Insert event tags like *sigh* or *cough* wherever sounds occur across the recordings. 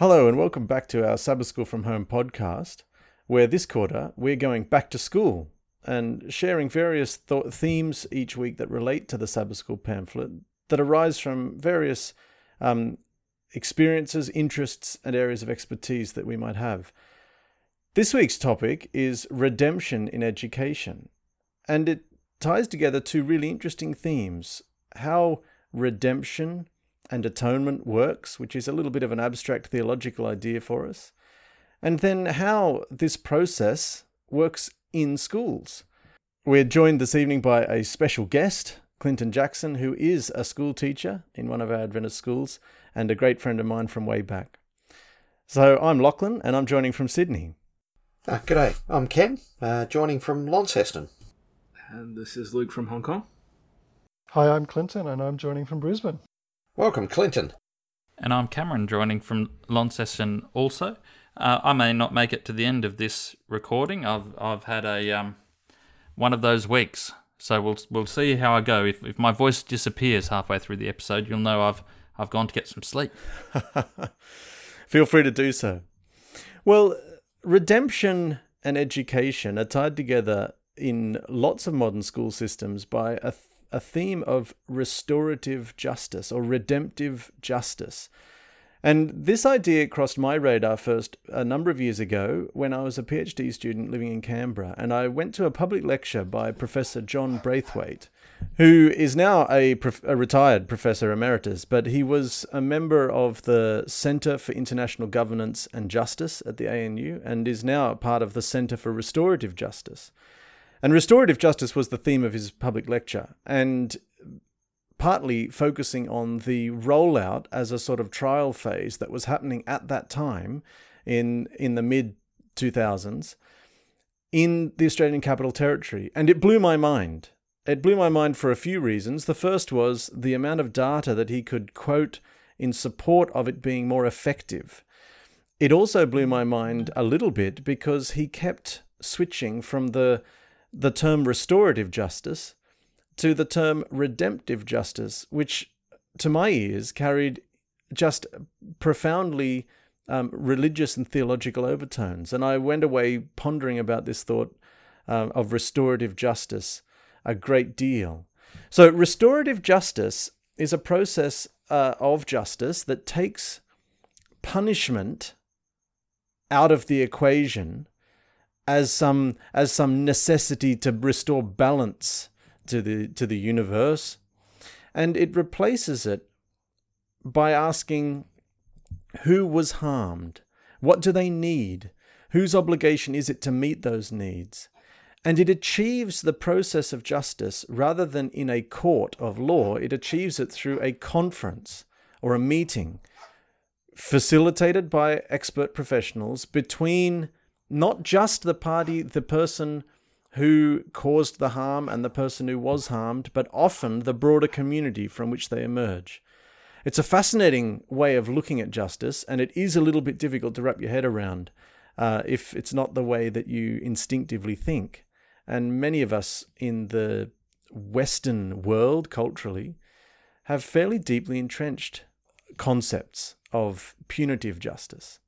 Hello, and welcome back to our Sabbath School from Home podcast, where this quarter we're going back to school and sharing various th- themes each week that relate to the Sabbath School pamphlet that arise from various um, experiences, interests, and areas of expertise that we might have. This week's topic is redemption in education, and it ties together two really interesting themes how redemption and atonement works, which is a little bit of an abstract theological idea for us, and then how this process works in schools. We're joined this evening by a special guest, Clinton Jackson, who is a school teacher in one of our Adventist schools and a great friend of mine from way back. So I'm Lachlan, and I'm joining from Sydney. Ah, g'day, I'm Ken, uh, joining from Launceston. And this is Luke from Hong Kong. Hi, I'm Clinton, and I'm joining from Brisbane. Welcome, Clinton. And I'm Cameron, joining from Launceston also. Uh, I may not make it to the end of this recording. I've I've had a um, one of those weeks, so we'll we'll see how I go. If if my voice disappears halfway through the episode, you'll know I've I've gone to get some sleep. *laughs* Feel free to do so. Well, redemption and education are tied together in lots of modern school systems by a a theme of restorative justice or redemptive justice. And this idea crossed my radar first a number of years ago when I was a PhD student living in Canberra. And I went to a public lecture by Professor John Braithwaite, who is now a, a retired professor emeritus, but he was a member of the Centre for International Governance and Justice at the ANU and is now part of the Centre for Restorative Justice. And restorative justice was the theme of his public lecture, and partly focusing on the rollout as a sort of trial phase that was happening at that time in in the mid 2000s in the Australian Capital Territory. And it blew my mind. It blew my mind for a few reasons. The first was the amount of data that he could quote in support of it being more effective. It also blew my mind a little bit because he kept switching from the the term restorative justice to the term redemptive justice, which to my ears carried just profoundly um, religious and theological overtones. And I went away pondering about this thought uh, of restorative justice a great deal. So, restorative justice is a process uh, of justice that takes punishment out of the equation as some as some necessity to restore balance to the to the universe. And it replaces it by asking who was harmed? What do they need? Whose obligation is it to meet those needs? And it achieves the process of justice rather than in a court of law. It achieves it through a conference or a meeting facilitated by expert professionals between not just the party, the person who caused the harm and the person who was harmed, but often the broader community from which they emerge. It's a fascinating way of looking at justice, and it is a little bit difficult to wrap your head around uh, if it's not the way that you instinctively think. And many of us in the Western world, culturally, have fairly deeply entrenched concepts of punitive justice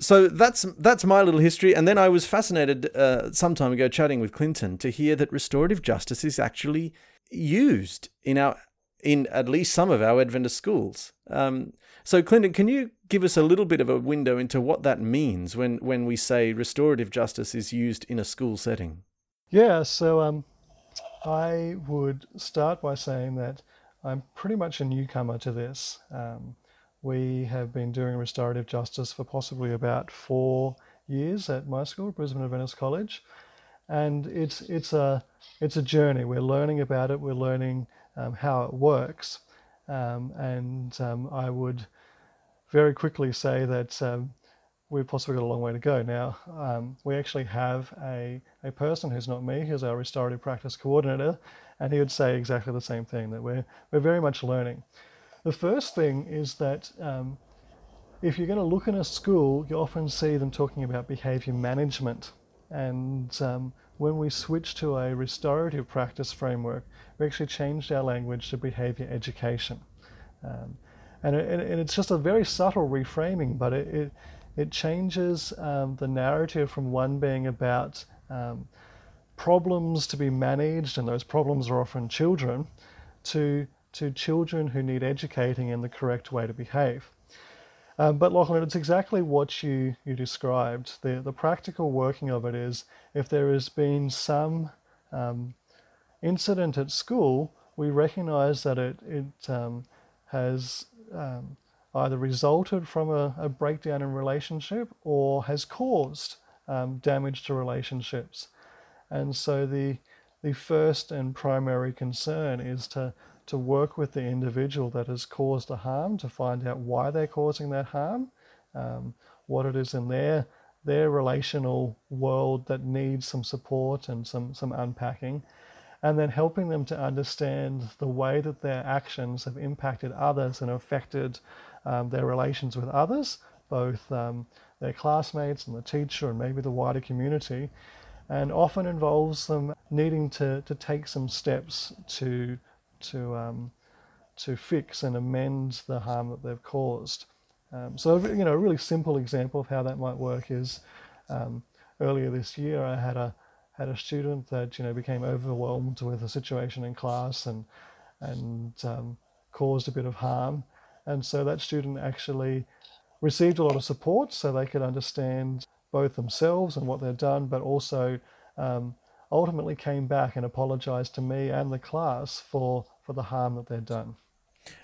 so that's that's my little history, and then I was fascinated uh, some time ago chatting with Clinton to hear that restorative justice is actually used in our in at least some of our Adventist schools. Um, so, Clinton, can you give us a little bit of a window into what that means when when we say restorative justice is used in a school setting? Yeah. So, um, I would start by saying that I'm pretty much a newcomer to this. Um, we have been doing restorative justice for possibly about four years at my school, Brisbane Adventist College, and it's it's a it's a journey. We're learning about it. We're learning um, how it works, um, and um, I would very quickly say that um, we've possibly got a long way to go. Now, um, we actually have a, a person who's not me, who's our restorative practice coordinator, and he would say exactly the same thing that we're, we're very much learning. The first thing is that um, if you're going to look in a school, you often see them talking about behavior management. And um, when we switched to a restorative practice framework, we actually changed our language to behavior education. Um, and, it, and it's just a very subtle reframing, but it, it, it changes um, the narrative from one being about um, problems to be managed, and those problems are often children, to, to children who need educating in the correct way to behave. Um, but Lachlan, it's exactly what you, you described. The, the practical working of it is if there has been some um, incident at school, we recognize that it, it um, has um, either resulted from a, a, breakdown in relationship or has caused um, damage to relationships. And so the, the first and primary concern is to to work with the individual that has caused the harm to find out why they're causing that harm, um, what it is in their their relational world that needs some support and some some unpacking, and then helping them to understand the way that their actions have impacted others and affected um, their relations with others, both um, their classmates and the teacher and maybe the wider community, and often involves them needing to, to take some steps to to um, to fix and amend the harm that they've caused. Um, so you know, a really simple example of how that might work is um, earlier this year I had a had a student that you know became overwhelmed with a situation in class and and um, caused a bit of harm, and so that student actually received a lot of support so they could understand both themselves and what they'd done, but also um, ultimately came back and apologized to me and the class for, for the harm that they'd done.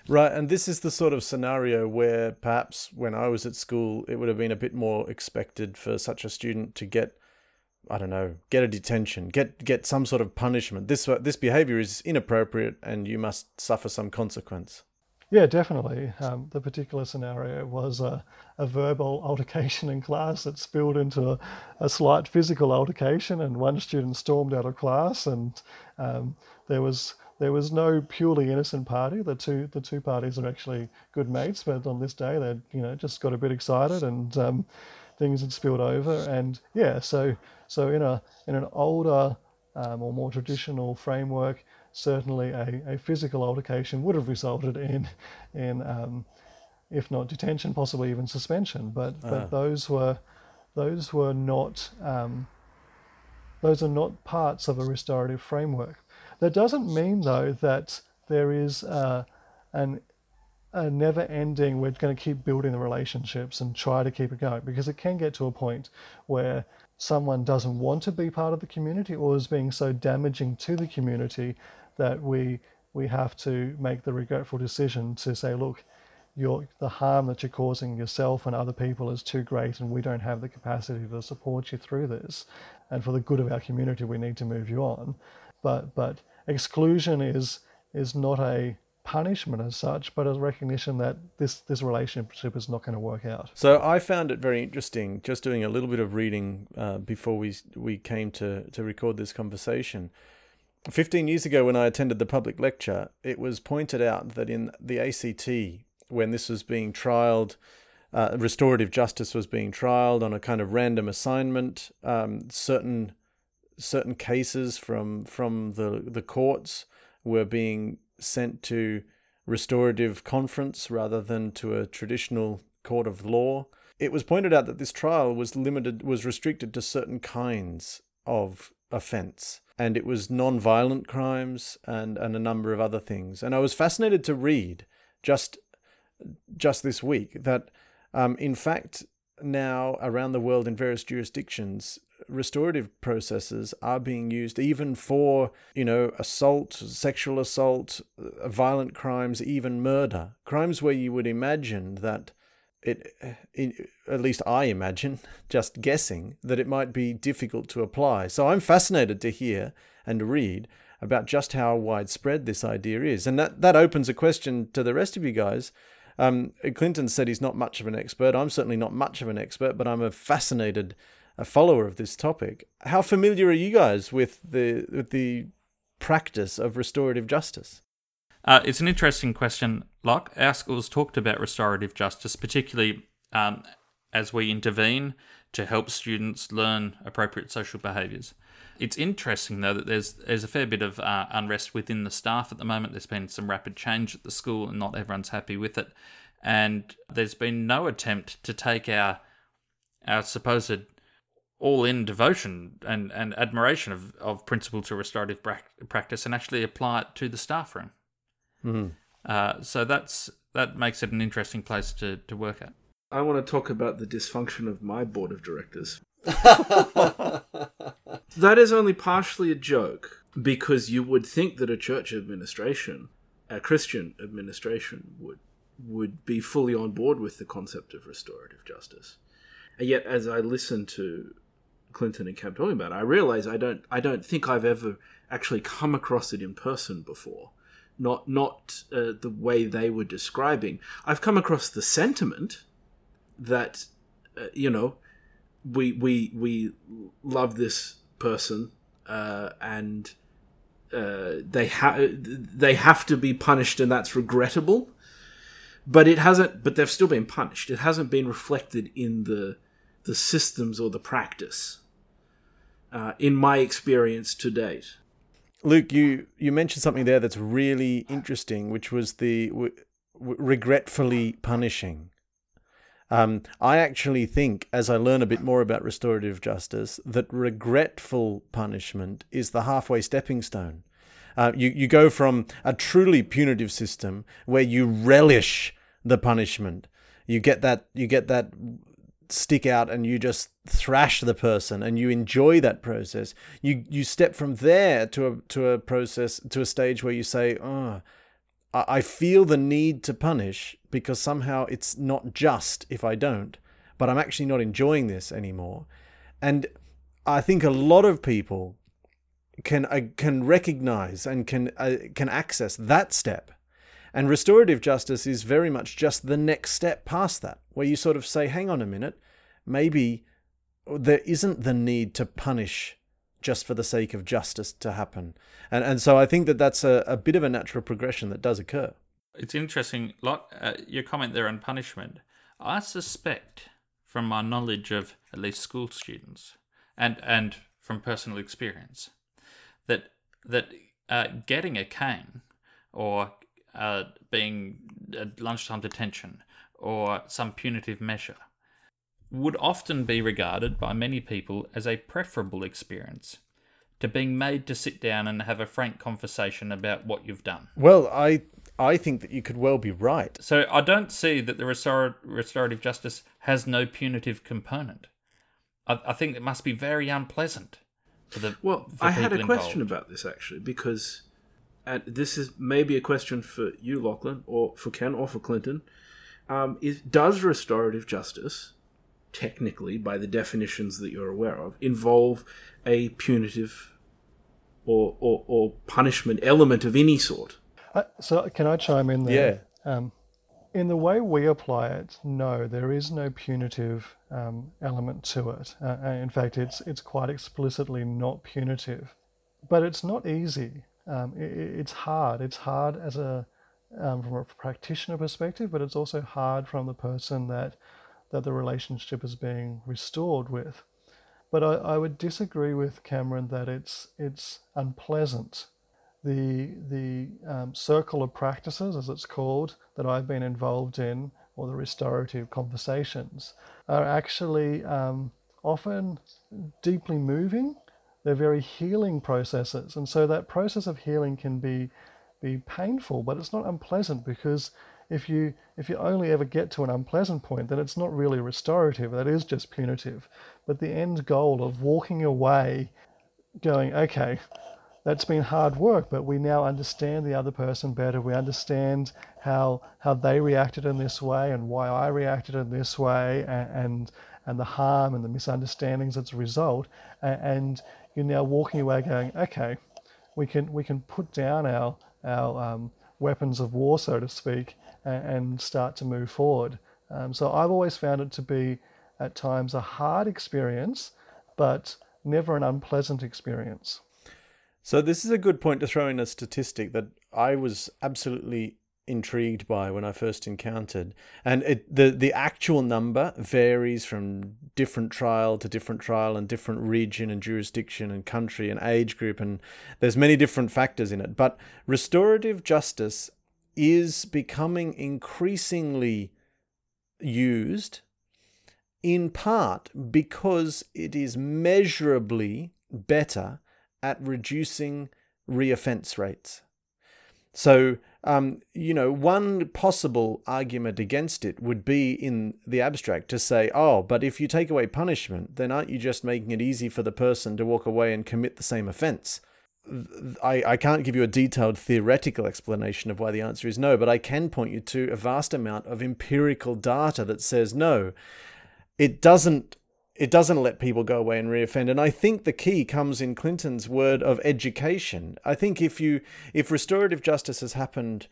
Right, and this is the sort of scenario where perhaps when I was at school, it would have been a bit more expected for such a student to get, I don't know, get a detention, get get some sort of punishment. This this behavior is inappropriate, and you must suffer some consequence. Yeah, definitely. Um, the particular scenario was a, a, verbal altercation in class that spilled into a, a, slight physical altercation, and one student stormed out of class, and um, there was there was no purely innocent party. The two the two parties are actually good mates, but on this day they you know just got a bit excited and um, things had spilled over, and yeah, so so in a in an older um, or more traditional framework certainly a, a physical altercation would have resulted in, in um, if not detention, possibly even suspension. But but ah. those were those were not um, those are not parts of a restorative framework. That doesn't mean though that there is uh, an a never ending. We're going to keep building the relationships and try to keep it going because it can get to a point where someone doesn't want to be part of the community or is being so damaging to the community that we we have to make the regretful decision to say, look, your the harm that you're causing yourself and other people is too great, and we don't have the capacity to support you through this. And for the good of our community, we need to move you on. But but exclusion is is not a punishment as such, but a recognition that this this relationship is not going to work out. So I found it very interesting, just doing a little bit of reading uh, before we we came to to record this conversation 15 years ago, when I attended the public lecture, it was pointed out that in the ACT, when this was being trialed, uh, restorative justice was being trialed on a kind of random assignment. Um, certain certain cases from from the the courts were being sent to restorative conference rather than to a traditional court of law. It was pointed out that this trial was limited was restricted to certain kinds of offence and it was non-violent crimes and, and a number of other things. And I was fascinated to read just just this week that um, in fact now around the world in various jurisdictions restorative processes are being used even for you know assault sexual assault uh, violent crimes even murder crimes where you would imagine that it, it, at least I imagine, *laughs* just guessing, that it might be difficult to apply. So I'm fascinated to hear and read about just how widespread this idea is. And that, that opens a question to the rest of you guys. Um, Clinton said he's not much of an expert. I'm certainly not much of an expert, but I'm a fascinated a follower of this topic. How familiar are you guys with the with the practice of restorative justice? Uh, it's an interesting question, Locke. Our schools talked about restorative justice, particularly um, as we intervene to help students learn appropriate social behaviours. It's interesting, though, that there's there's a fair bit of uh, unrest within the staff at the moment. There's been some rapid change at the school, and not everyone's happy with it. and there's been no attempt to take our our supposed all-in devotion and, and admiration of, of principles of restorative practice and actually apply it to the staff room. Mm. Uh, so that's that makes it an interesting place to, to work at. I want to talk about the dysfunction of my board of directors. *laughs* that is only partially a joke because you would think that a church administration, a Christian administration, would would be fully on board with the concept of restorative justice. And yet, as I listen to Clinton and Cam talking about it, I realize I don't I don't think I've ever actually come across it in person before. Not not uh, the way they were describing. I've come across the sentiment that uh, you know we we we love this person uh, and uh, they have they have to be punished and that's regrettable. But it hasn't but they've still been punished. It hasn't been reflected in the the systems or the practice uh, in my experience to date. Luke you you mentioned something there that's really interesting which was the w- regretfully punishing um, I actually think, as I learn a bit more about restorative justice, that regretful punishment is the halfway stepping stone. Uh, you, you go from a truly punitive system where you relish the punishment. You get that you get that stick out and you just thrash the person and you enjoy that process. You you step from there to a to a process to a stage where you say, oh, I feel the need to punish because somehow it's not just if I don't, but I'm actually not enjoying this anymore. And I think a lot of people can uh, can recognize and can uh, can access that step and restorative justice is very much just the next step past that, where you sort of say, hang on a minute, maybe there isn't the need to punish just for the sake of justice to happen. And, and so I think that that's a, a bit of a natural progression that does occur. It's interesting, lot uh, your comment there on punishment. I suspect, from my knowledge of at least school students, and and from personal experience, that that uh, getting a cane or uh, being at lunchtime detention or some punitive measure would often be regarded by many people as a preferable experience to being made to sit down and have a frank conversation about what you've done. Well, I I think that you could well be right. So I don't see that the restor- restorative justice has no punitive component. I, I think it must be very unpleasant for the well. For I had a involved. question about this actually because and this is maybe a question for you, Lachlan, or for Ken, or for Clinton. Um, is does restorative justice, technically, by the definitions that you're aware of, involve a punitive or or, or punishment element of any sort? Uh, so, can I chime in there? Yeah. Um, in the way we apply it, no, there is no punitive um, element to it. Uh, in fact, it's it's quite explicitly not punitive, but it's not easy um, it, it's hard. It's hard as a um, from a practitioner perspective, but it's also hard from the person that that the relationship is being restored with. But I, I would disagree with Cameron that it's it's unpleasant. The the um, circle of practices, as it's called, that I've been involved in, or the restorative conversations, are actually um, often deeply moving they're very healing processes. And so that process of healing can be be painful, but it's not unpleasant because if you if you only ever get to an unpleasant point, then it's not really restorative. That is just punitive. But the end goal of walking away, going, okay, that's been hard work, but we now understand the other person better. We understand how how they reacted in this way and why I reacted in this way, and and, and the harm and the misunderstandings as a result. And you're now walking away going, okay, we can we can put down our our um, weapons of war, so to speak, and, start to move forward. Um, so I've always found it to be at times a hard experience, but never an unpleasant experience. So this is a good point to throw in a statistic that I was absolutely intrigued by when I first encountered. And it, the the actual number varies from different trial to different trial and different region and jurisdiction and country and age group and there's many different factors in it. But restorative justice is becoming increasingly used in part because it is measurably better at reducing reoffense rates. So, um, you know, one possible argument against it would be in the abstract to say, oh, but if you take away punishment, then aren't you just making it easy for the person to walk away and commit the same offense? I, I can't give you a detailed theoretical explanation of why the answer is no, but I can point you to a vast amount of empirical data that says no. It doesn't it doesn't let people go away and reoffend. And I think the key comes in Clinton's word of education. I think if you if restorative justice has happened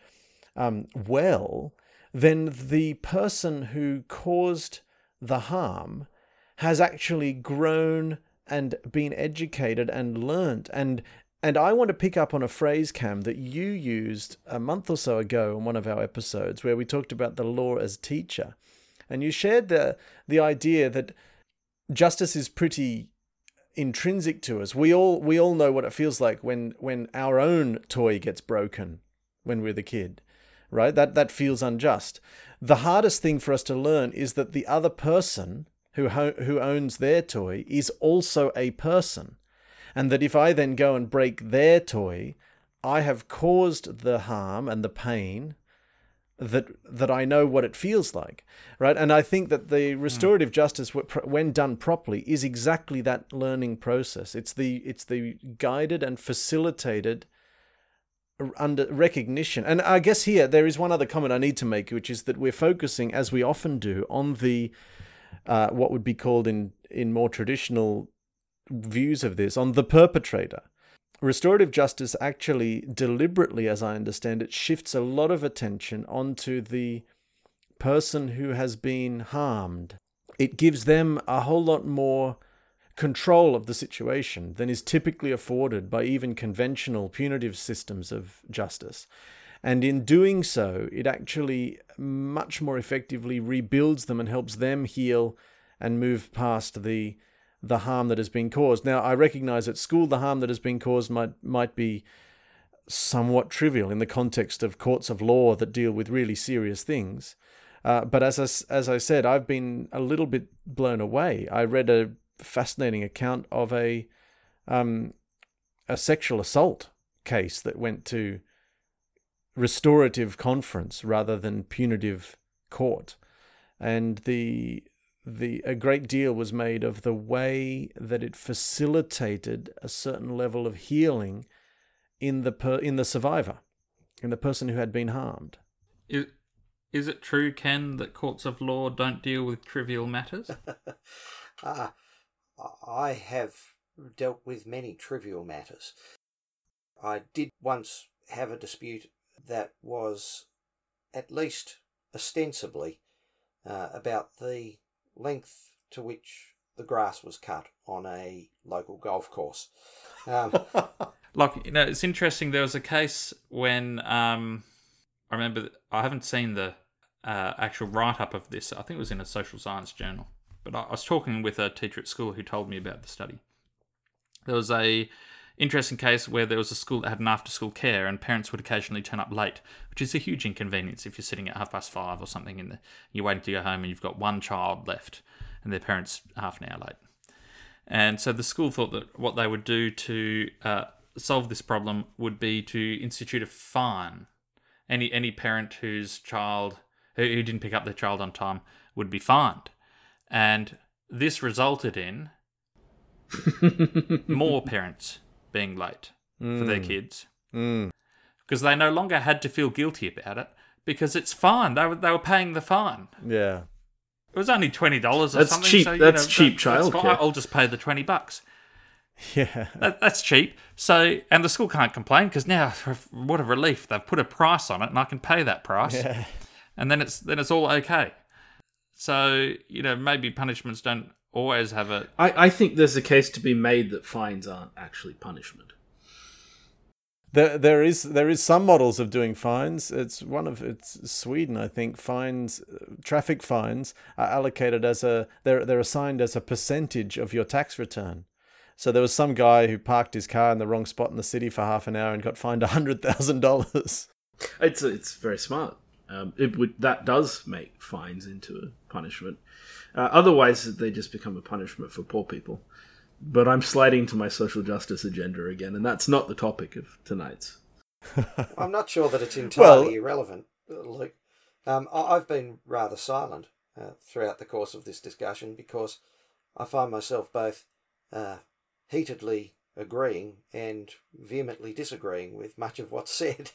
um, well, then the person who caused the harm has actually grown and been educated and learnt and and I want to pick up on a phrase, Cam, that you used a month or so ago in one of our episodes where we talked about the law as teacher. And you shared the the idea that justice is pretty intrinsic to us. We all we all know what it feels like when when our own toy gets broken when we're the kid, right? That that feels unjust. The hardest thing for us to learn is that the other person who ho- who owns their toy is also a person, and that if I then go and break their toy, I have caused the harm and the pain that that I know what it feels like, right? And I think that the restorative mm. justice, when done properly, is exactly that learning process. It's the it's the guided and facilitated under recognition. And I guess here there is one other comment I need to make, which is that we're focusing, as we often do, on the uh, what would be called in in more traditional views of this, on the perpetrator restorative justice actually deliberately, as I understand it, shifts a lot of attention onto the person who has been harmed. It gives them a whole lot more control of the situation than is typically afforded by even conventional punitive systems of justice. And in doing so, it actually much more effectively rebuilds them and helps them heal and move past the the harm that has been caused. Now, I recognize at school the harm that has been caused might might be somewhat trivial in the context of courts of law that deal with really serious things. Uh, but as I, as I said, I've been a little bit blown away. I read a fascinating account of a um, a sexual assault case that went to restorative conference rather than punitive court, and the the a great deal was made of the way that it facilitated a certain level of healing in the per, in the survivor, in the person who had been harmed. Is, is it true, Ken, that courts of law don't deal with trivial matters? uh, *laughs* I have dealt with many trivial matters. I did once have a dispute that was at least ostensibly uh, about the length to which the grass was cut on a local golf course. Um, *laughs* you know, it's interesting. There was a case when um, I remember. I haven't seen the uh, actual write up of this. I think it was in a social science journal. But I, I was talking with a teacher at school who told me about the study. There was a interesting case where there was a school that had an after school care and parents would occasionally turn up late, which is a huge inconvenience if you're sitting at half past five or something and you're waiting to go home and you've got one child left and their parents half an hour late. And so the school thought that what they would do to uh, solve this problem would be to institute a fine. Any any parent whose child who, who didn't pick up their child on time would be fined, and this resulted in *laughs* more parents being late mm. for their mm. kids mm. because they no longer had to feel guilty about it because it's fine. They were they were paying the fine. Yeah, it was only twenty dollars. That's something, cheap. So, that's know, cheap childcare. I'll just pay the twenty bucks. Yeah, that, that's cheap. So, and the school can't complain because now, *laughs* what a relief! They've put a price on it, and I can pay that price. Yeah. and then it's then it's all okay. So you know, maybe punishments don't always have a. I, I think there's a case to be made that fines aren't actually punishment. There, there is there is some models of doing fines. It's one of it's Sweden, I think. Fines, traffic fines are allocated as a they're they're assigned as a percentage of your tax return. So there was some guy who parked his car in the wrong spot in the city for half an hour and got fined hundred thousand dollars. It's it's very smart. Um, it would that does make fines into a punishment. Uh, otherwise, they just become a punishment for poor people. But I'm sliding to my social justice agenda again, and that's not the topic of tonight's. *laughs* I'm not sure that it's entirely Well- irrelevant, Luke. Um, I- I've been rather silent uh, throughout the course of this discussion because I find myself both uh, heatedly agreeing and vehemently disagreeing with much of what's *laughs* said,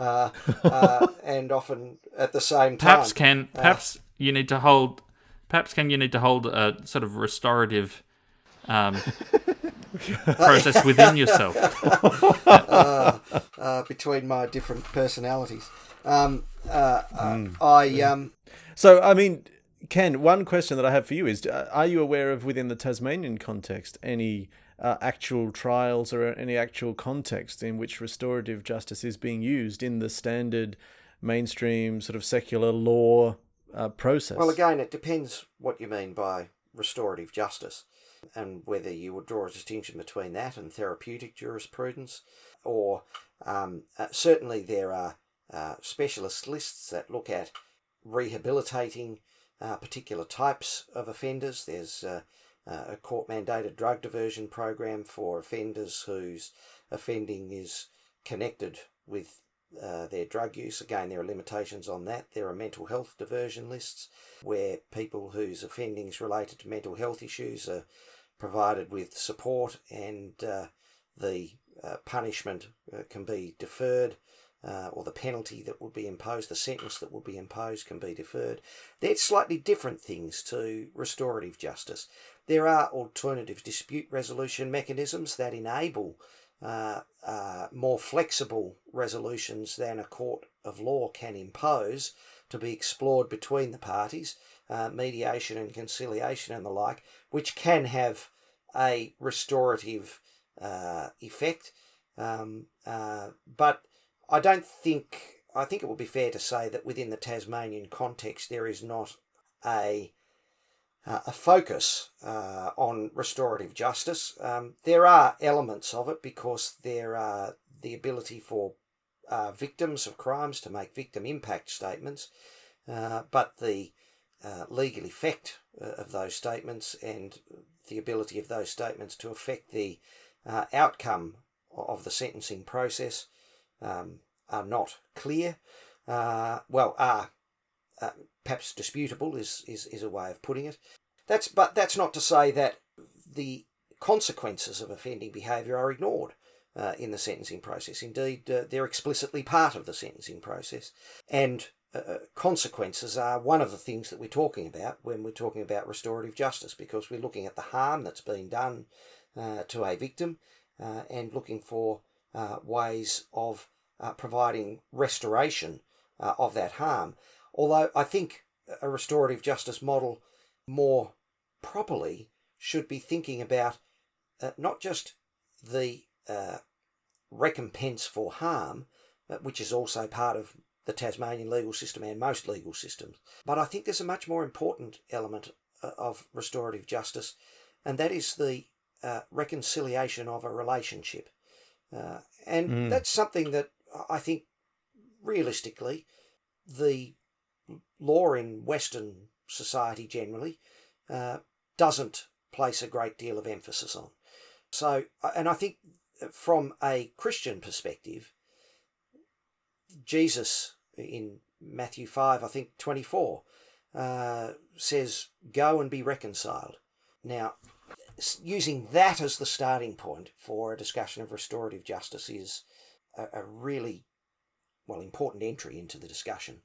uh, uh, *laughs* and often at the same time. Perhaps Ken perhaps you need to hold perhaps Ken you need to hold a sort of restorative um, *laughs* process within yourself. *laughs* uh, uh, between my different personalities. Um, uh, uh, I um, So, I mean, Ken, one question that I have for you is uh, Are you aware of, within the Tasmanian context, any uh, actual trials or any actual context in which restorative justice is being used in the standard mainstream sort of secular law uh, process? Well, again, it depends what you mean by restorative justice and whether you would draw a distinction between that and therapeutic jurisprudence, or um, uh, certainly there are uh, specialist lists that look at rehabilitating uh, particular types of offenders. There's uh, uh, a court mandated drug diversion program for offenders whose offending is connected with uh, their drug use. Again, there are limitations on that. There are mental health diversion lists where people whose offendings related to mental health issues are provided with support and uh, the uh, punishment uh, can be deferred. Uh, or the penalty that would be imposed, the sentence that would be imposed can be deferred. They're slightly different things to restorative justice. There are alternative dispute resolution mechanisms that enable uh, uh, more flexible resolutions than a court of law can impose to be explored between the parties, uh, mediation and conciliation and the like, which can have a restorative uh, effect. Um, uh, but I don't think, I think it would be fair to say that within the Tasmanian context there is not a uh, a focus uh, on restorative justice. Um, there are elements of it because there are the ability for uh, victims of crimes to make victim impact statements, uh, but the uh, legal effect uh, of those statements and the ability of those statements to affect the outcome of the sentencing process um, are not clear. well, are uh, perhaps disputable is, is, is a way of putting it. That's but that's not to say that the consequences of offending behaviour are ignored uh, in the sentencing process. Indeed, uh, they're explicitly part of the sentencing process, and uh, consequences are one of the things that we're talking about when we're talking about restorative justice, because we're looking at the harm that's been done uh, to a victim uh, and looking for uh, ways of providing restoration of that harm. Although I think a restorative justice model more properly should be thinking about uh, not just the uh, recompense for harm, uh, which is also part of the Tasmanian legal system and most legal systems, but I think there's a much more important element uh, of restorative justice, and that is the uh, reconciliation of a relationship. Uh, and Mm. that's something that I think realistically the law in Western society generally uh, doesn't place a great deal of emphasis on. So, and I think from a Christian perspective, Jesus in Matthew 5, I think 24, uh, says, Go and be reconciled. Now, using that as the starting point for a discussion of restorative justice is a, a really well important entry into the discussion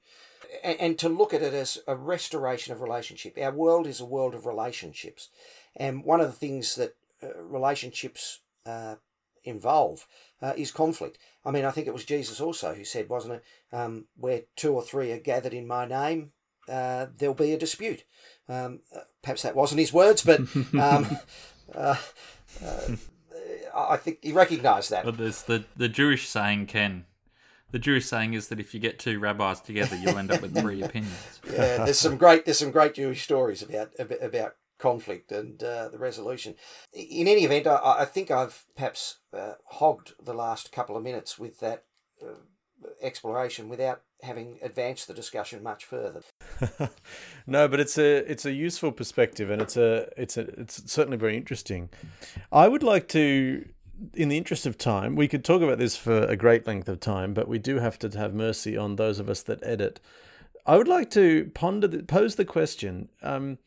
and, and to look at it as a restoration of relationship. Our world is a world of relationships and one of the things that uh, relationships uh, involve uh, is conflict. I mean i think it was jesus also who said wasn't it um, where two or three are gathered in my name uh, there'll be a dispute. Um, uh, perhaps that wasn't his words but *laughs* um, uh, uh, i think he recognized that. But there's the, the Jewish saying, Ken. The Jewish saying is that if you get two rabbis together, you'll end up with three *laughs* opinions. yeah, there's some great there's some great Jewish stories about about, about conflict and uh, the resolution. In any event, I, I think I've perhaps uh, hogged the last couple of minutes with that uh, exploration without having advanced the discussion much further. *laughs* *laughs* no, but it's a it's a useful perspective, and it's a it's a it's certainly very interesting. I would like to, in the interest of time, we could talk about this for a great length of time, but we do have to have mercy on those of us that edit. I would like to ponder the, pose the question: um,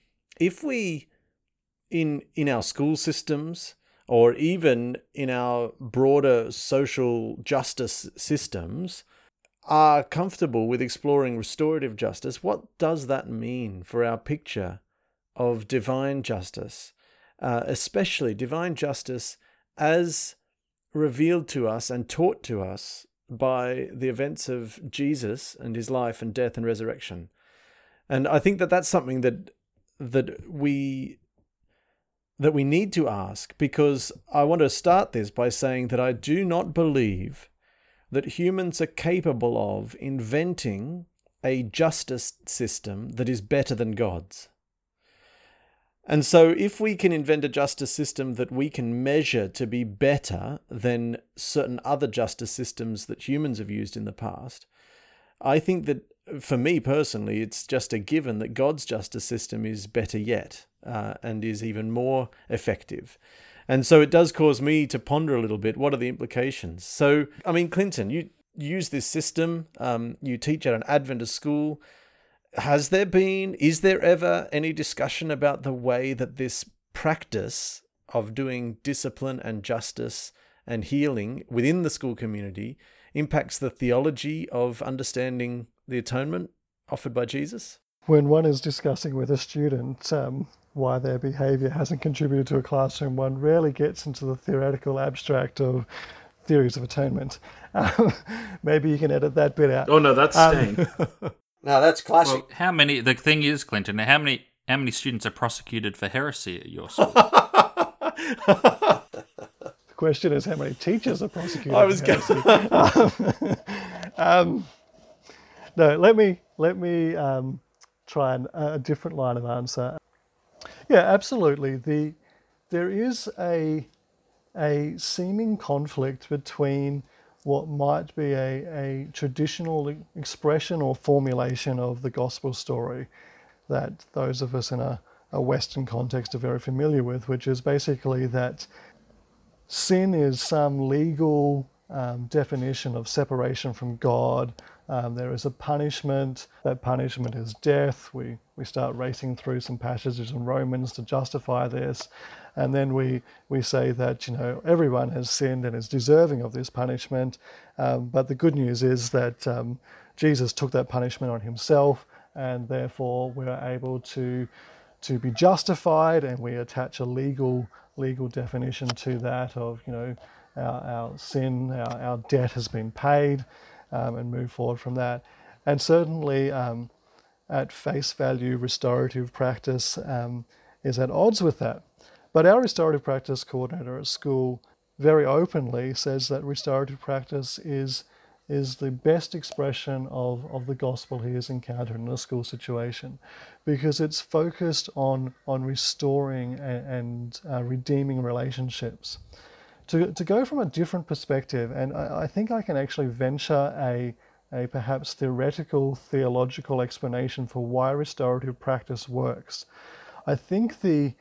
if we, in in our school systems, or even in our broader social justice systems, are comfortable with exploring restorative justice, what does that mean for our picture of divine justice, uh, especially divine justice as revealed to us and taught to us by the events of Jesus and his life and death and resurrection? And I think that that's something that that we that we need to ask because I want to start this by saying that I do not believe that humans are capable of inventing a justice system that is better than God's. And so, if we can invent a justice system that we can measure to be better than certain other justice systems that humans have used in the past, I think that for me personally, it's just a given that God's justice system is better yet uh, and is even more effective. And so it does cause me to ponder a little bit what are the implications? So, I mean, Clinton, you use this system, um, you teach at an Adventist school. Has there been, is there ever any discussion about the way that this practice of doing discipline and justice and healing within the school community impacts the theology of understanding the atonement offered by Jesus? When one is discussing with a student um, why their behavior hasn't contributed to a classroom, one rarely gets into the theoretical abstract of theories of atonement. *laughs* Um, maybe you can edit that bit out. Oh no, that's Um, staying. *laughs* No, that's classic. Well, how many? The thing is, Clinton, how many? How many students are prosecuted for heresy at your school? *laughs* The question is how many teachers are prosecuted. I was for going heresy. *laughs* *laughs* um, no, let me let me um, try an, a different line of answer. Yeah, absolutely. The there is a a seeming conflict between what might be a, a traditional expression or formulation of the gospel story that those of us in a, a Western context are very familiar with, which is basically that sin is some legal um, definition of separation from God. Um, there is a punishment. That punishment is death. We we start racing through some passages in Romans to justify this, and then we we say that you know everyone has sinned and is deserving of this punishment. Um, but the good news is that um, Jesus took that punishment on himself, and therefore we're able to to be justified, and we attach a legal legal definition to that of you know our, our sin, our, our debt has been paid, um, and move forward from that. And certainly, um, at face value, restorative practice um, is at odds with that. But our restorative practice coordinator at school very openly says that restorative practice is is the best expression of, of the gospel he has encountered in a school situation because it's focused on, on restoring and, and uh, redeeming relationships. To, to go from a different perspective, and I, I think I can actually venture a, a perhaps theoretical, theological explanation for why restorative practice works. I think the,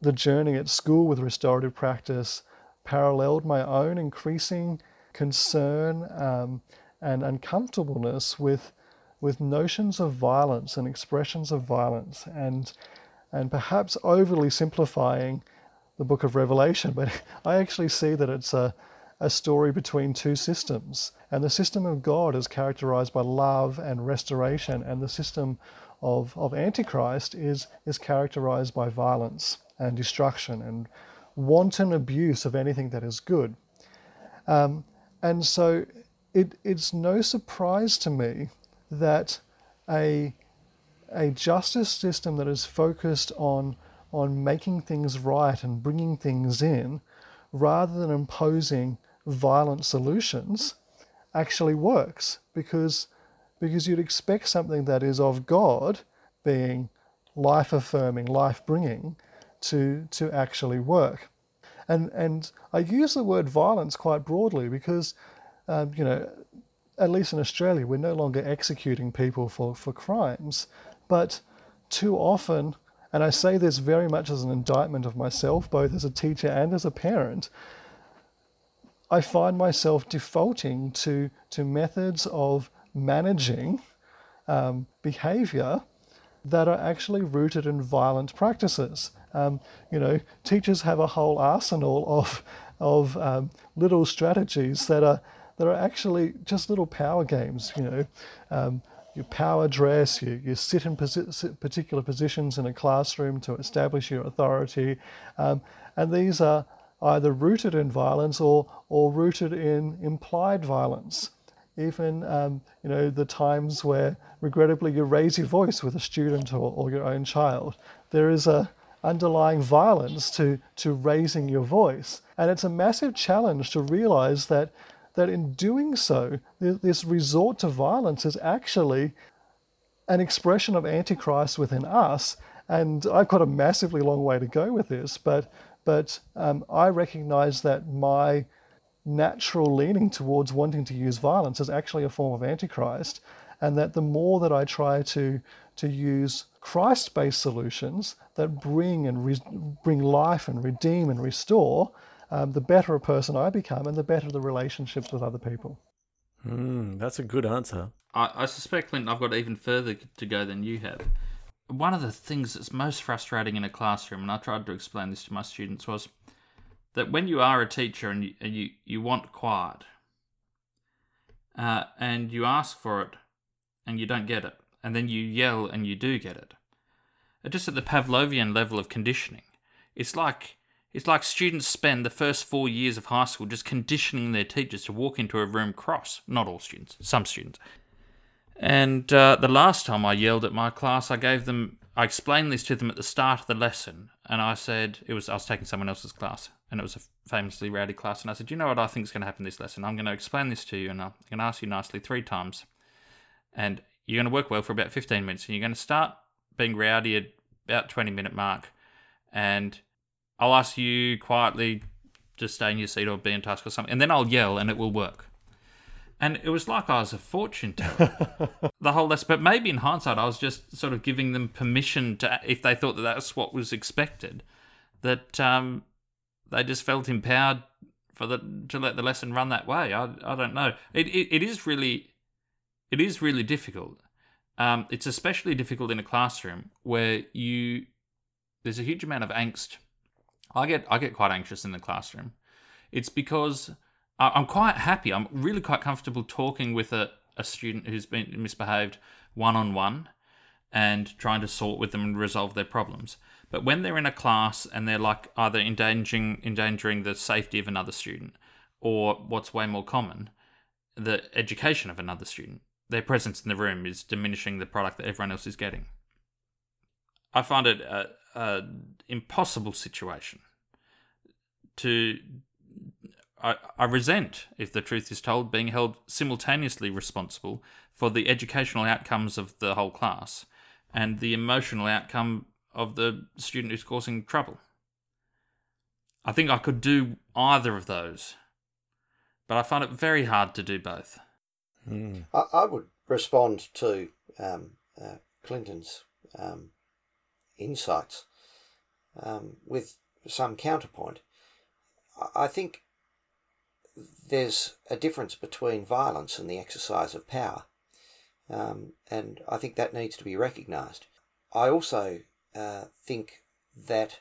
the journey at school with restorative practice paralleled my own increasing concern um, and uncomfortableness with with notions of violence and expressions of violence and and perhaps overly simplifying the book of Revelation, *laughs* but I actually see that it's a, a story between two systems. And the system of God is characterized by love and restoration, and the system of, of Antichrist is, is characterized by violence and destruction and wanton abuse of anything that is good. Um, and so it, it's no surprise to me that a, a justice system that is focused on, on making things right and bringing things in, rather than imposing violent solutions, actually works because, because you'd expect something that is of God, being life affirming, life bringing, to, to actually work. And, and I use the word violence quite broadly because, um, you know, at least in Australia, we're no longer executing people for, for crimes, but too often, and I say this very much as an indictment of myself, both as a teacher and as a parent, I find myself defaulting to, to methods of managing um, behavior that are actually rooted in violent practices. Um, you know, teachers have a whole arsenal of, of um, little strategies that are, that are actually just little power games. You know, um, you power dress, you, you sit in posi- particular positions in a classroom to establish your authority. Um, and these are either rooted in violence or, or rooted in implied violence. Even um, you know the times where regrettably you raise your voice with a student or, or your own child, there is a underlying violence to, to raising your voice. And it's a massive challenge to realize that, that in doing so, this resort to violence is actually an expression of Antichrist within us. And I've got a massively long way to go with this, but but um, I recognize that my natural leaning towards wanting to use violence is actually a form of antichrist, and that the more that I try to to use Christ-based solutions that bring and re- bring life and redeem and restore, um, the better a person I become, and the better the relationships with other people. Mm, that's a good answer. I, I suspect, Clinton, I've got even further to go than you have one of the things that's most frustrating in a classroom, and I tried to explain this to my students, was that when you are a teacher and you, and you, you want quiet, uh, and you ask for it and you don't get it, and then you yell and you do get it. Just at the Pavlovian level of conditioning, it's like it's like students spend the first four years of high school just conditioning their teachers to walk into a room cross. Not all students, some students. And uh, the last time I yelled at my class, I gave them, I explained this to them at the start of the lesson, and I said it was I was taking someone else's class, and it was a famously rowdy class, and I said, you know what I think is going to happen this lesson? I'm going to explain this to you, and I'm going to ask you nicely three times, and you're going to work well for about 15 minutes, and you're going to start being rowdy at about 20 minute mark, and I'll ask you quietly to stay in your seat or be in task or something, and then I'll yell, and it will work and it was like I was a fortune teller *laughs* the whole lesson. But maybe in hindsight, I was just sort of giving them permission to, if they thought that that's what was expected, that um, they just felt empowered for the to let the lesson run that way. I I don't know. It it, it is really, it is really difficult. Um, it's especially difficult in a classroom where you there's a huge amount of angst. I get I get quite anxious in the classroom. It's because I'm quite happy. I'm really quite comfortable talking with a, a student who's been misbehaved one on one and trying to sort with them and resolve their problems. But when they're in a class and they're like either endangering endangering the safety of another student or what's way more common, the education of another student, their presence in the room is diminishing the product that everyone else is getting. I find it a, a impossible situation to I, I resent, if the truth is told, being held simultaneously responsible for the educational outcomes of the whole class and the emotional outcome of the student who's causing trouble. I think I could do either of those, but I find it very hard to do both. Mm. I, I, would respond to um, uh, Clinton's um, insights um, with some counterpoint. I think there's a difference between violence and the exercise of power. Um, and I think that needs to be recognised. I also uh, think that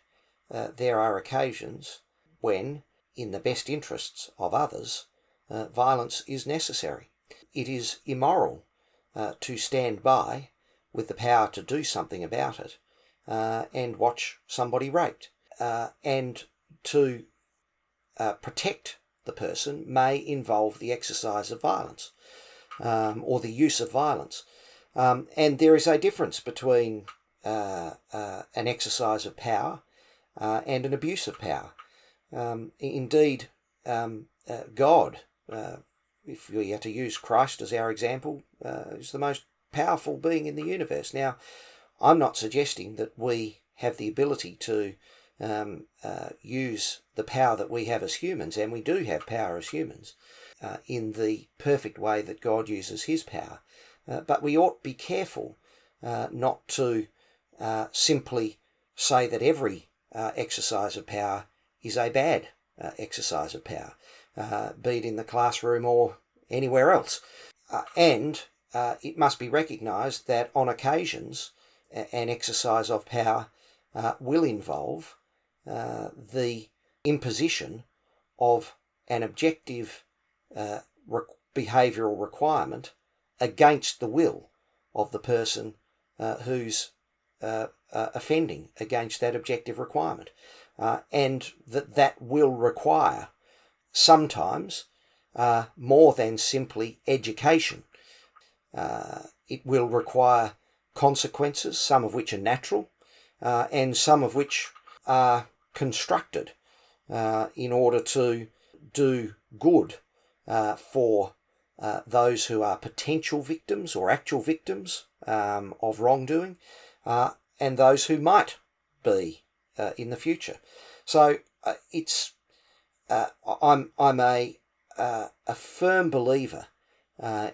uh, there are occasions when, in the best interests of others, uh, violence is necessary. It is immoral uh, to stand by with the power to do something about it uh, and watch somebody raped uh, and to protect the person may involve the exercise of violence um, or the use of violence. Um, and there is a difference between uh, uh, an exercise of power uh, and an abuse of power. Um, indeed, um, uh, God, uh, if we had to use Christ as our example, uh, is the most powerful being in the universe. Now, I'm not suggesting that we have the ability to um, uh, use the power that we have as humans, and we do have power as humans, uh, in the perfect way that God uses His power. Uh, but we ought be careful uh, not to uh, simply say that every uh, exercise of power is a bad exercise of power, be it in the classroom or anywhere else. and it must be recognised that on occasions, an exercise of power will involve the imposition of an objective uh, re- behavioural requirement against the will of the person uh, who's uh, uh, offending against that objective requirement. Uh, and that that will require sometimes uh, more than simply education. it will require consequences, some of which are natural and some of which are constructed in order to do good uh, for uh, those who are potential victims or actual victims um, of wrongdoing, uh, and those who might be uh, in the future. So uh, it's uh, I'm I'm a a firm believer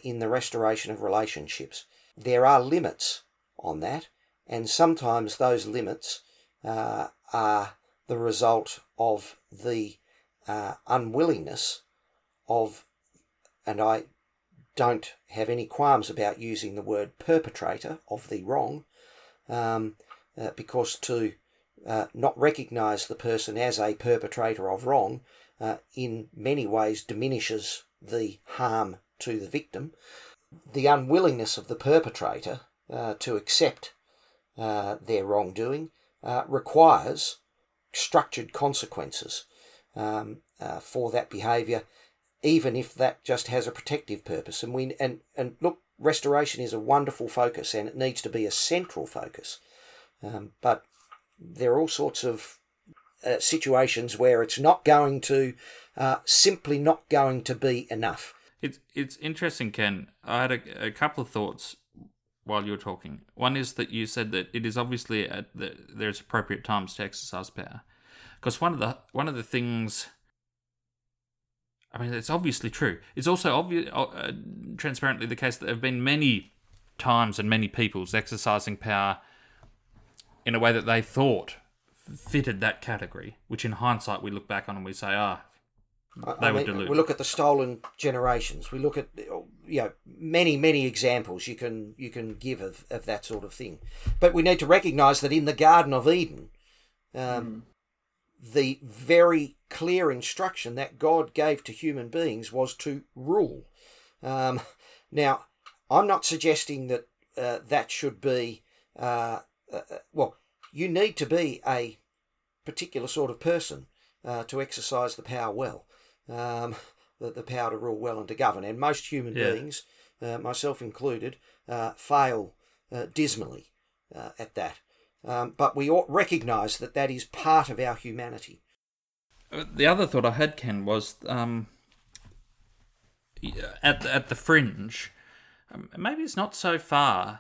in the restoration of relationships. There are limits on that, and sometimes those limits are the result of the unwillingness of, and I don't have any qualms about using the word perpetrator of the wrong, um, uh, because to uh, not recognise the person as a perpetrator of wrong uh, in many ways diminishes the harm to the victim. The unwillingness of the perpetrator uh, to accept uh, their wrongdoing uh, requires structured consequences um, for that behaviour even if that just has a protective purpose. And we and and look, restoration is a wonderful focus, and it needs to be a central focus. Um, but there are all sorts of uh, situations where it's not going to uh, simply not going to be enough. It's it's interesting, Ken. I had a, a couple of thoughts while you're talking. One is that you said that it is obviously at the, there's appropriate times to exercise power, because one of the one of the things I mean, it's obviously true. It's also obvious, uh, transparently the case that there have been many times and many peoples exercising power in a way that they thought fitted that category, which in hindsight we look back on and we say, ah, they I were deluded. We look at the stolen generations. We look at you know many many examples you can you can give of, of that sort of thing. But we need to recognise that in the Garden of Eden, um, mm the very clear instruction that God gave to human beings was to rule. Um, now, I'm not suggesting that uh, that should be, uh, uh, uh, well, you need to be a particular sort of person uh, to exercise the power well, um, the, the power to rule well and to govern. And most human yeah. beings, uh, myself included, fail dismally at that. Um, but we ought recognise that that is part of our humanity. Uh, the other thought I had, Ken, was um, at the, at the fringe. Um, maybe it's not so far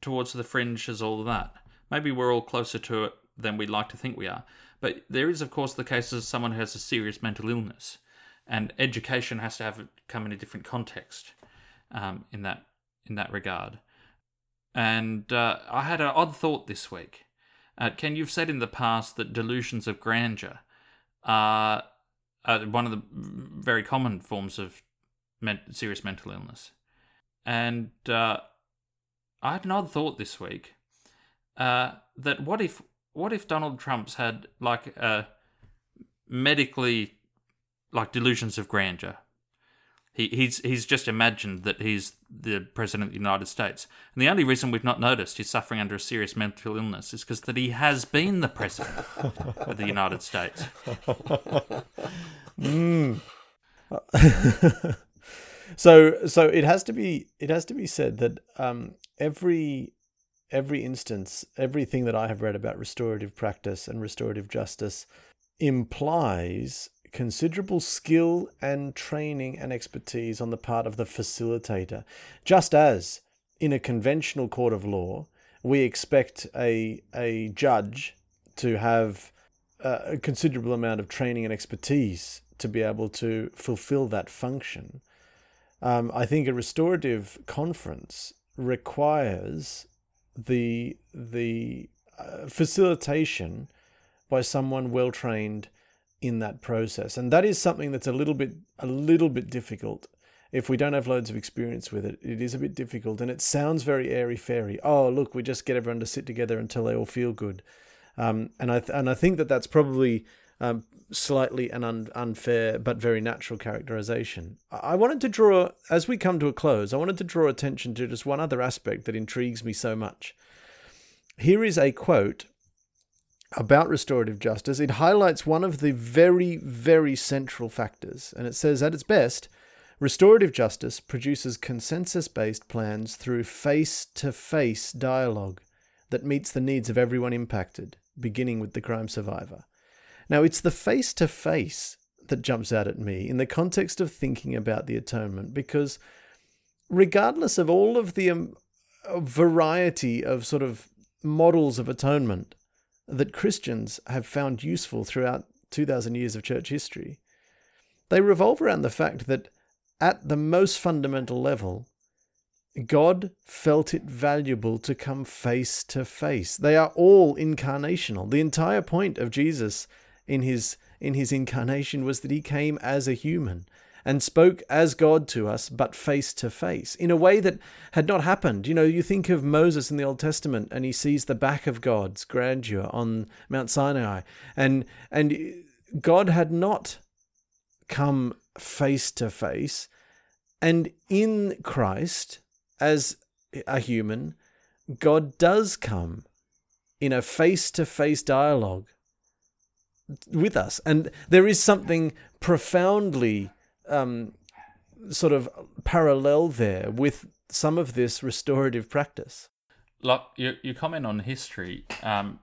towards the fringe as all of that. Maybe we're all closer to it than we'd like to think we are. But there is, of course, the case of someone who has a serious mental illness, and education has to have come in a different context um, in that in that regard. And uh, I had an odd thought this week. Uh, Ken, you've said in the past that delusions of grandeur are, are one of the very common forms of men- serious mental illness. And uh, I had an odd thought this week uh, that what if what if Donald Trump's had like a medically like delusions of grandeur he, he's he's just imagined that he's the president of the United States, and the only reason we've not noticed he's suffering under a serious mental illness is because that he has been the president of the United States. *laughs* mm. *laughs* so so it has to be it has to be said that um, every every instance, everything that I have read about restorative practice and restorative justice implies considerable skill and training and expertise on the part of the facilitator. Just as in a conventional court of law, we expect a, a judge to have a considerable amount of training and expertise to be able to fulfill that function. Um, I think a restorative conference requires the the uh, facilitation by someone well trained in that process, and that is something that's a little bit a little bit difficult. If we don't have loads of experience with it, it is a bit difficult, and it sounds very airy fairy. Oh, look, we just get everyone to sit together until they all feel good, um, and I th- and I think that that's probably um, slightly an un- unfair but very natural characterization. I wanted to draw, as we come to a close, I wanted to draw attention to just one other aspect that intrigues me so much. Here is a quote about restorative justice. It highlights one of the very, very central factors, and it says, at its best, restorative justice produces consensus based plans through face to face dialogue that meets the needs of everyone impacted, beginning with the crime survivor. Now, it's the face to face that jumps out at me in the context of thinking about the atonement, because regardless of all of the um, variety of sort of models of atonement that Christians have found useful throughout 2,000 years of church history, they revolve around the fact that at the most fundamental level, God felt it valuable to come face to face. They are all incarnational. The entire point of Jesus in his in his incarnation was that he came as a human and spoke as God to us, but face to face, in a way that had not happened. You know, you think of Moses in the Old Testament, and he sees the back of God's grandeur on Mount Sinai, and and God had not come face to face, and in Christ as a human, God does come in a face to face dialogue with us. And there is something profoundly um, sort of parallel there with some of this restorative practice. Like your, your comment on history um,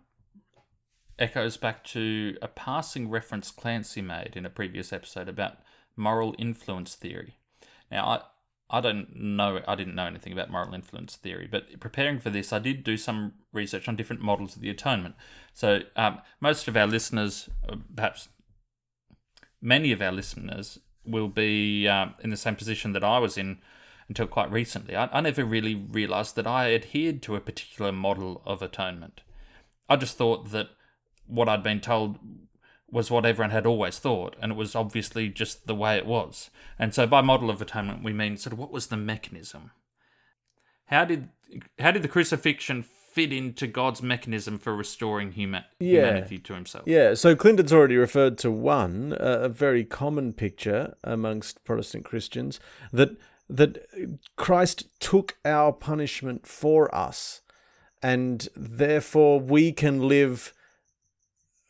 echoes back to a passing reference Clancy made in a previous episode about moral influence theory. Now, I, I don't know, I didn't know anything about moral influence theory, but preparing for this, I did do some research on different models of the atonement. So, um, most of our listeners, uh, perhaps many of our listeners, will be um, in the same position that I was in until quite recently. I, I never really realized that I adhered to a particular model of atonement. I just thought that what I'd been told was what everyone had always thought, and it was obviously just the way it was. And so, by model of atonement, we mean sort of what was the mechanism? How did how did the crucifixion fit into God's mechanism for restoring huma- Yeah. humanity to Himself? Yeah, so Clinton's already referred to one, uh, a very common picture amongst Protestant Christians that that Christ took our punishment for us, and therefore we can live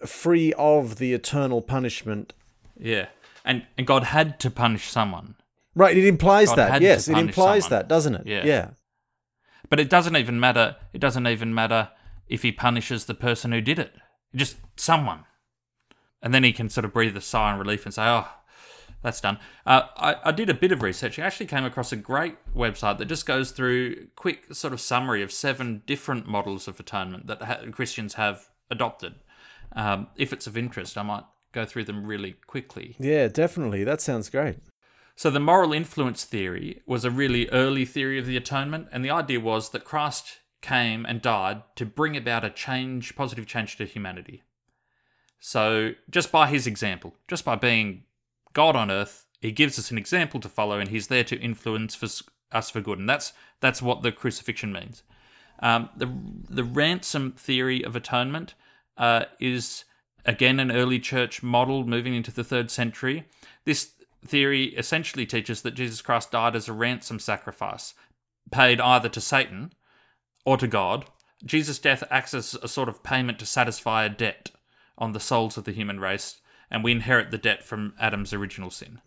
free of the eternal punishment. Yeah. And and God had to punish someone. Right, it implies God that. Yes, it implies someone. that, doesn't it? Yeah. Yeah. But it doesn't even matter it doesn't even matter if he punishes the person who did it. Just someone. And then he can sort of breathe a sigh of relief and say, Oh, that's done. Uh, I, I did a bit of research. I actually came across a great website that just goes through quick sort of summary of seven different models of atonement that ha- Christians have adopted. Um, if it's of interest, I might go through them really quickly. Yeah, definitely. That sounds great. So the moral influence theory was a really early theory of the atonement, and the idea was that Christ came and died to bring about a change, positive change to humanity. So just by his example, just by being God on earth, he gives us an example to follow, and he's there to influence for, us for good, and that's that's what the crucifixion means. Um, the the ransom theory of atonement uh, is again an early church model moving into the third century. This theory essentially teaches that Jesus Christ died as a ransom sacrifice, paid either to Satan or to God. Jesus' death acts as a sort of payment to satisfy a debt on the souls of the human race, and we inherit the debt from Adam's original sin.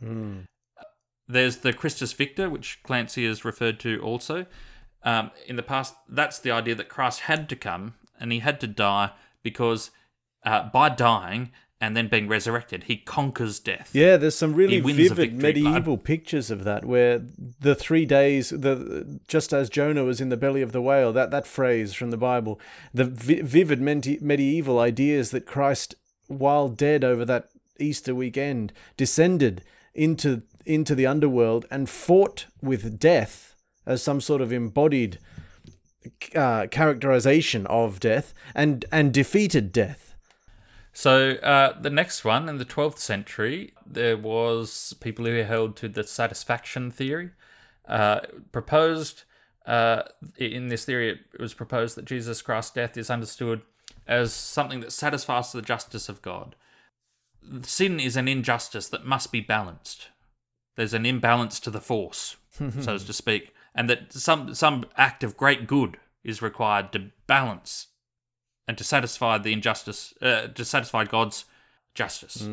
There's the Christus Victor, which Clancy has referred to also. Um, in the past, that's the idea that Christ had to come and he had to die because uh, by dying and then being resurrected, he conquers death. Yeah, there's some really He wins a vivid medieval pictures of that, where the three days, the just as Jonah was in the belly of the whale, that that phrase from the Bible, the vi- vivid menti- medieval ideas that Christ while dead over that Easter weekend, descended into into the underworld and fought with death as some sort of embodied uh, characterization of death and and defeated death. So uh, the next one in the 12th century, there was people who held to the satisfaction theory. Uh, proposed uh, in this theory, it was proposed that Jesus Christ's death is understood as something that satisfies the justice of God. Sin is an injustice that must be balanced. There's an imbalance to the force, *laughs* so as to speak, and that some some act of great good is required to balance and to satisfy the injustice, uh, to satisfy God's justice.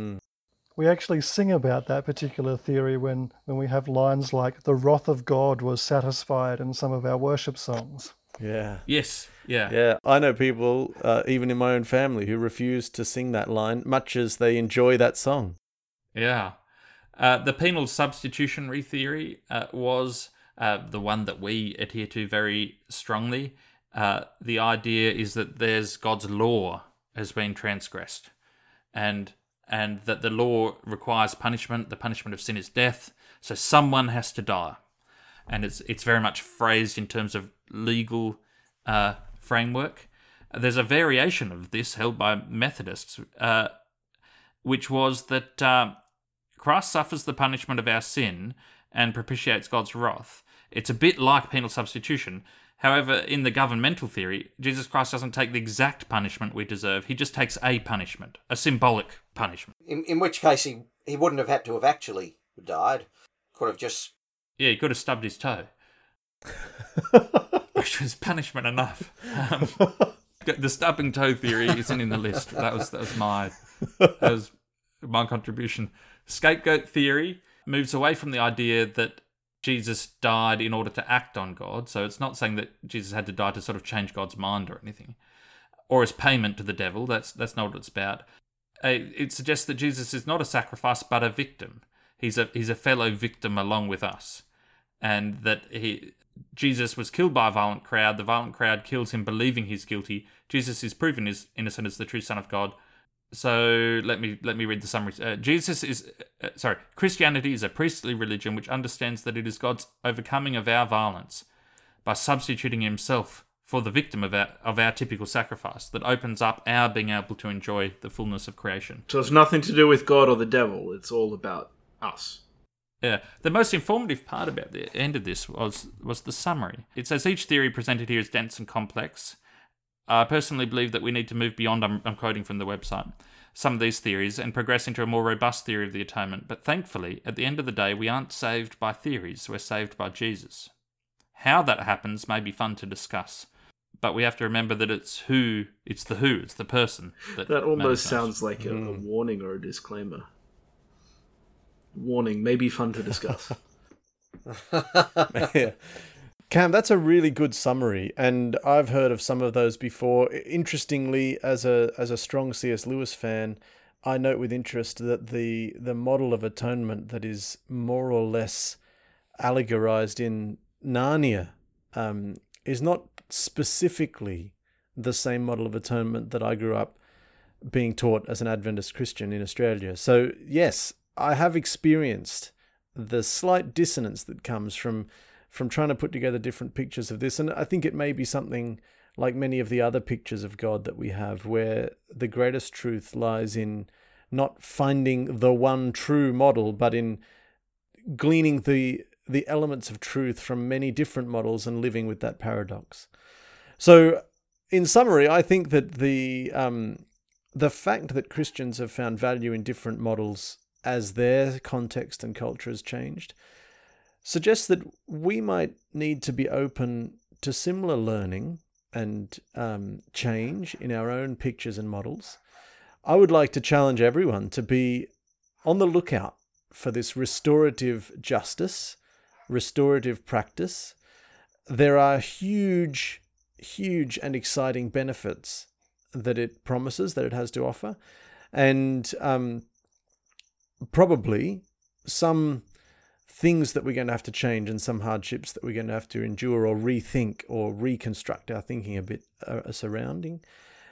We actually sing about that particular theory when, when we have lines like, the wrath of God was satisfied in some of our worship songs. Yeah. Yes, yeah. Yeah, I know people, uh, even in my own family, who refuse to sing that line, much as they enjoy that song. Yeah. Uh, the penal substitutionary theory uh, was uh, the one that we adhere to very strongly. Uh, the idea is that there's God's law has been transgressed, and and that the law requires punishment. The punishment of sin is death, so someone has to die, and it's it's very much phrased in terms of legal uh, framework. There's a variation of this held by Methodists, uh, which was that uh, Christ suffers the punishment of our sin and propitiates God's wrath. It's a bit like penal substitution. However, in the governmental theory, Jesus Christ doesn't take the exact punishment we deserve. He just takes a punishment, a symbolic punishment. In, in which case, he, he wouldn't have had to have actually died. Could have just. Yeah, he could have stubbed his toe, *laughs* which was punishment enough. Um, *laughs* the stubbing toe theory isn't in the list. That was that was my that was my contribution. Scapegoat theory moves away from the idea that Jesus died in order to act on God. So it's not saying that Jesus had to die to sort of change God's mind or anything, or as payment to the devil. That's that's not what it's about. Uh, It suggests that Jesus is not a sacrifice but a victim. He's a he's a fellow victim along with us, and that he Jesus was killed by a violent crowd. The violent crowd kills him, believing he's guilty. Jesus is proven is innocent as the true Son of God. So let me let me read the summary. Uh, Jesus is uh, sorry. Christianity is a priestly religion which understands that it is God's overcoming of our violence by substituting Himself for the victim of our of our typical sacrifice that opens up our being able to enjoy the fullness of creation. So it's nothing to do with God or the devil. It's all about us. Yeah, the most informative part about the end of this was was the summary. It says each theory presented here is dense and complex. I personally believe that we need to move beyond. I'm, I'm quoting from the website. Some of these theories and progress into a more robust theory of the atonement. But thankfully, at the end of the day, we aren't saved by theories. We're saved by Jesus. How that happens may be fun to discuss, but we have to remember that it's who, it's the who, it's the person that. That almost matters most. sounds like a, a hmm. warning or a disclaimer. Warning, may be fun to discuss. yeah. *laughs* *laughs* *laughs* Cam, that's a really good summary, and I've heard of some of those before. Interestingly, as a as a strong C.S. Lewis fan, I note with interest that the the model of atonement that is more or less allegorized in Narnia um, is not specifically the same model of atonement that I grew up being taught as an Adventist Christian in Australia. So yes, I have experienced the slight dissonance that comes from from trying to put together different pictures of this, and I think it may be something like many of the other pictures of God that we have, where the greatest truth lies in not finding the one true model, but in gleaning the the elements of truth from many different models and living with that paradox. So, in summary, I think that the um, the fact that Christians have found value in different models as their context and culture has changed suggests that we might need to be open to similar learning and um, change in our own pictures and models. I would like to challenge everyone to be on the lookout for this restorative justice, restorative practice. There are huge, huge, and exciting benefits that it promises, that it has to offer. And um, probably some things that we're going to have to change and some hardships that we're going to have to endure or rethink or reconstruct our thinking a bit uh, surrounding.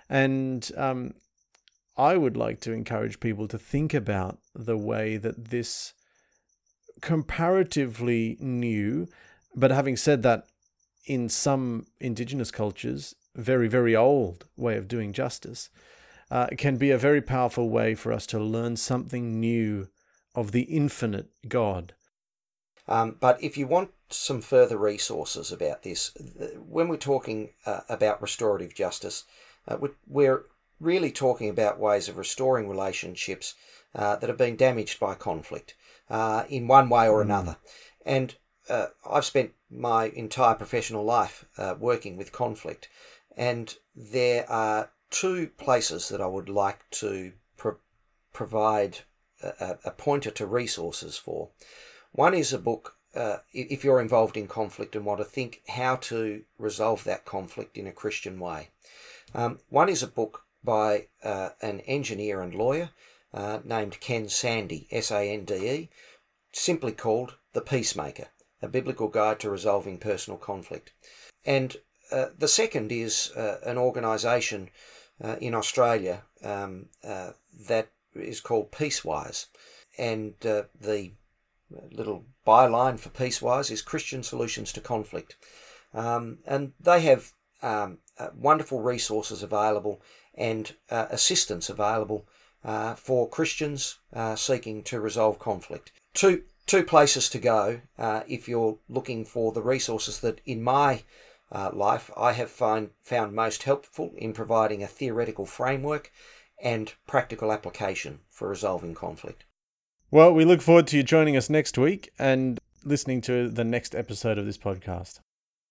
And um, I would like to encourage people to think about the way that this comparatively new, but having said that, in some indigenous cultures, very, very old way of doing justice, uh, can be a very powerful way for us to learn something new of the infinite God. Um, but if you want some further resources about this, when we're talking uh, about restorative justice, uh, we're really talking about ways of restoring relationships uh, that have been damaged by conflict uh, in one way or mm. another. And uh, I've spent my entire professional life uh, working with conflict, and there are two places that I would like to pro- provide a, a, pointer to resources for. One is a book. Uh, if you're involved in conflict and want to think how to resolve that conflict in a Christian way, um, one is a book by uh, an engineer and lawyer uh, named Ken Sande, S A N D E, simply called The Peacemaker, a biblical guide to resolving personal conflict. And uh, the second is uh, an organisation uh, in Australia um, that is called Peacewise. And the little byline for Peacewise is Christian Solutions to Conflict. Um, and they have um, wonderful resources available and assistance available uh, for Christians uh, seeking to resolve conflict. Two, two places to go uh, if you're looking for the resources that in my uh, life I have find, found most helpful in providing a theoretical framework and practical application for resolving conflict. Well, we look forward to you joining us next week and listening to the next episode of this podcast.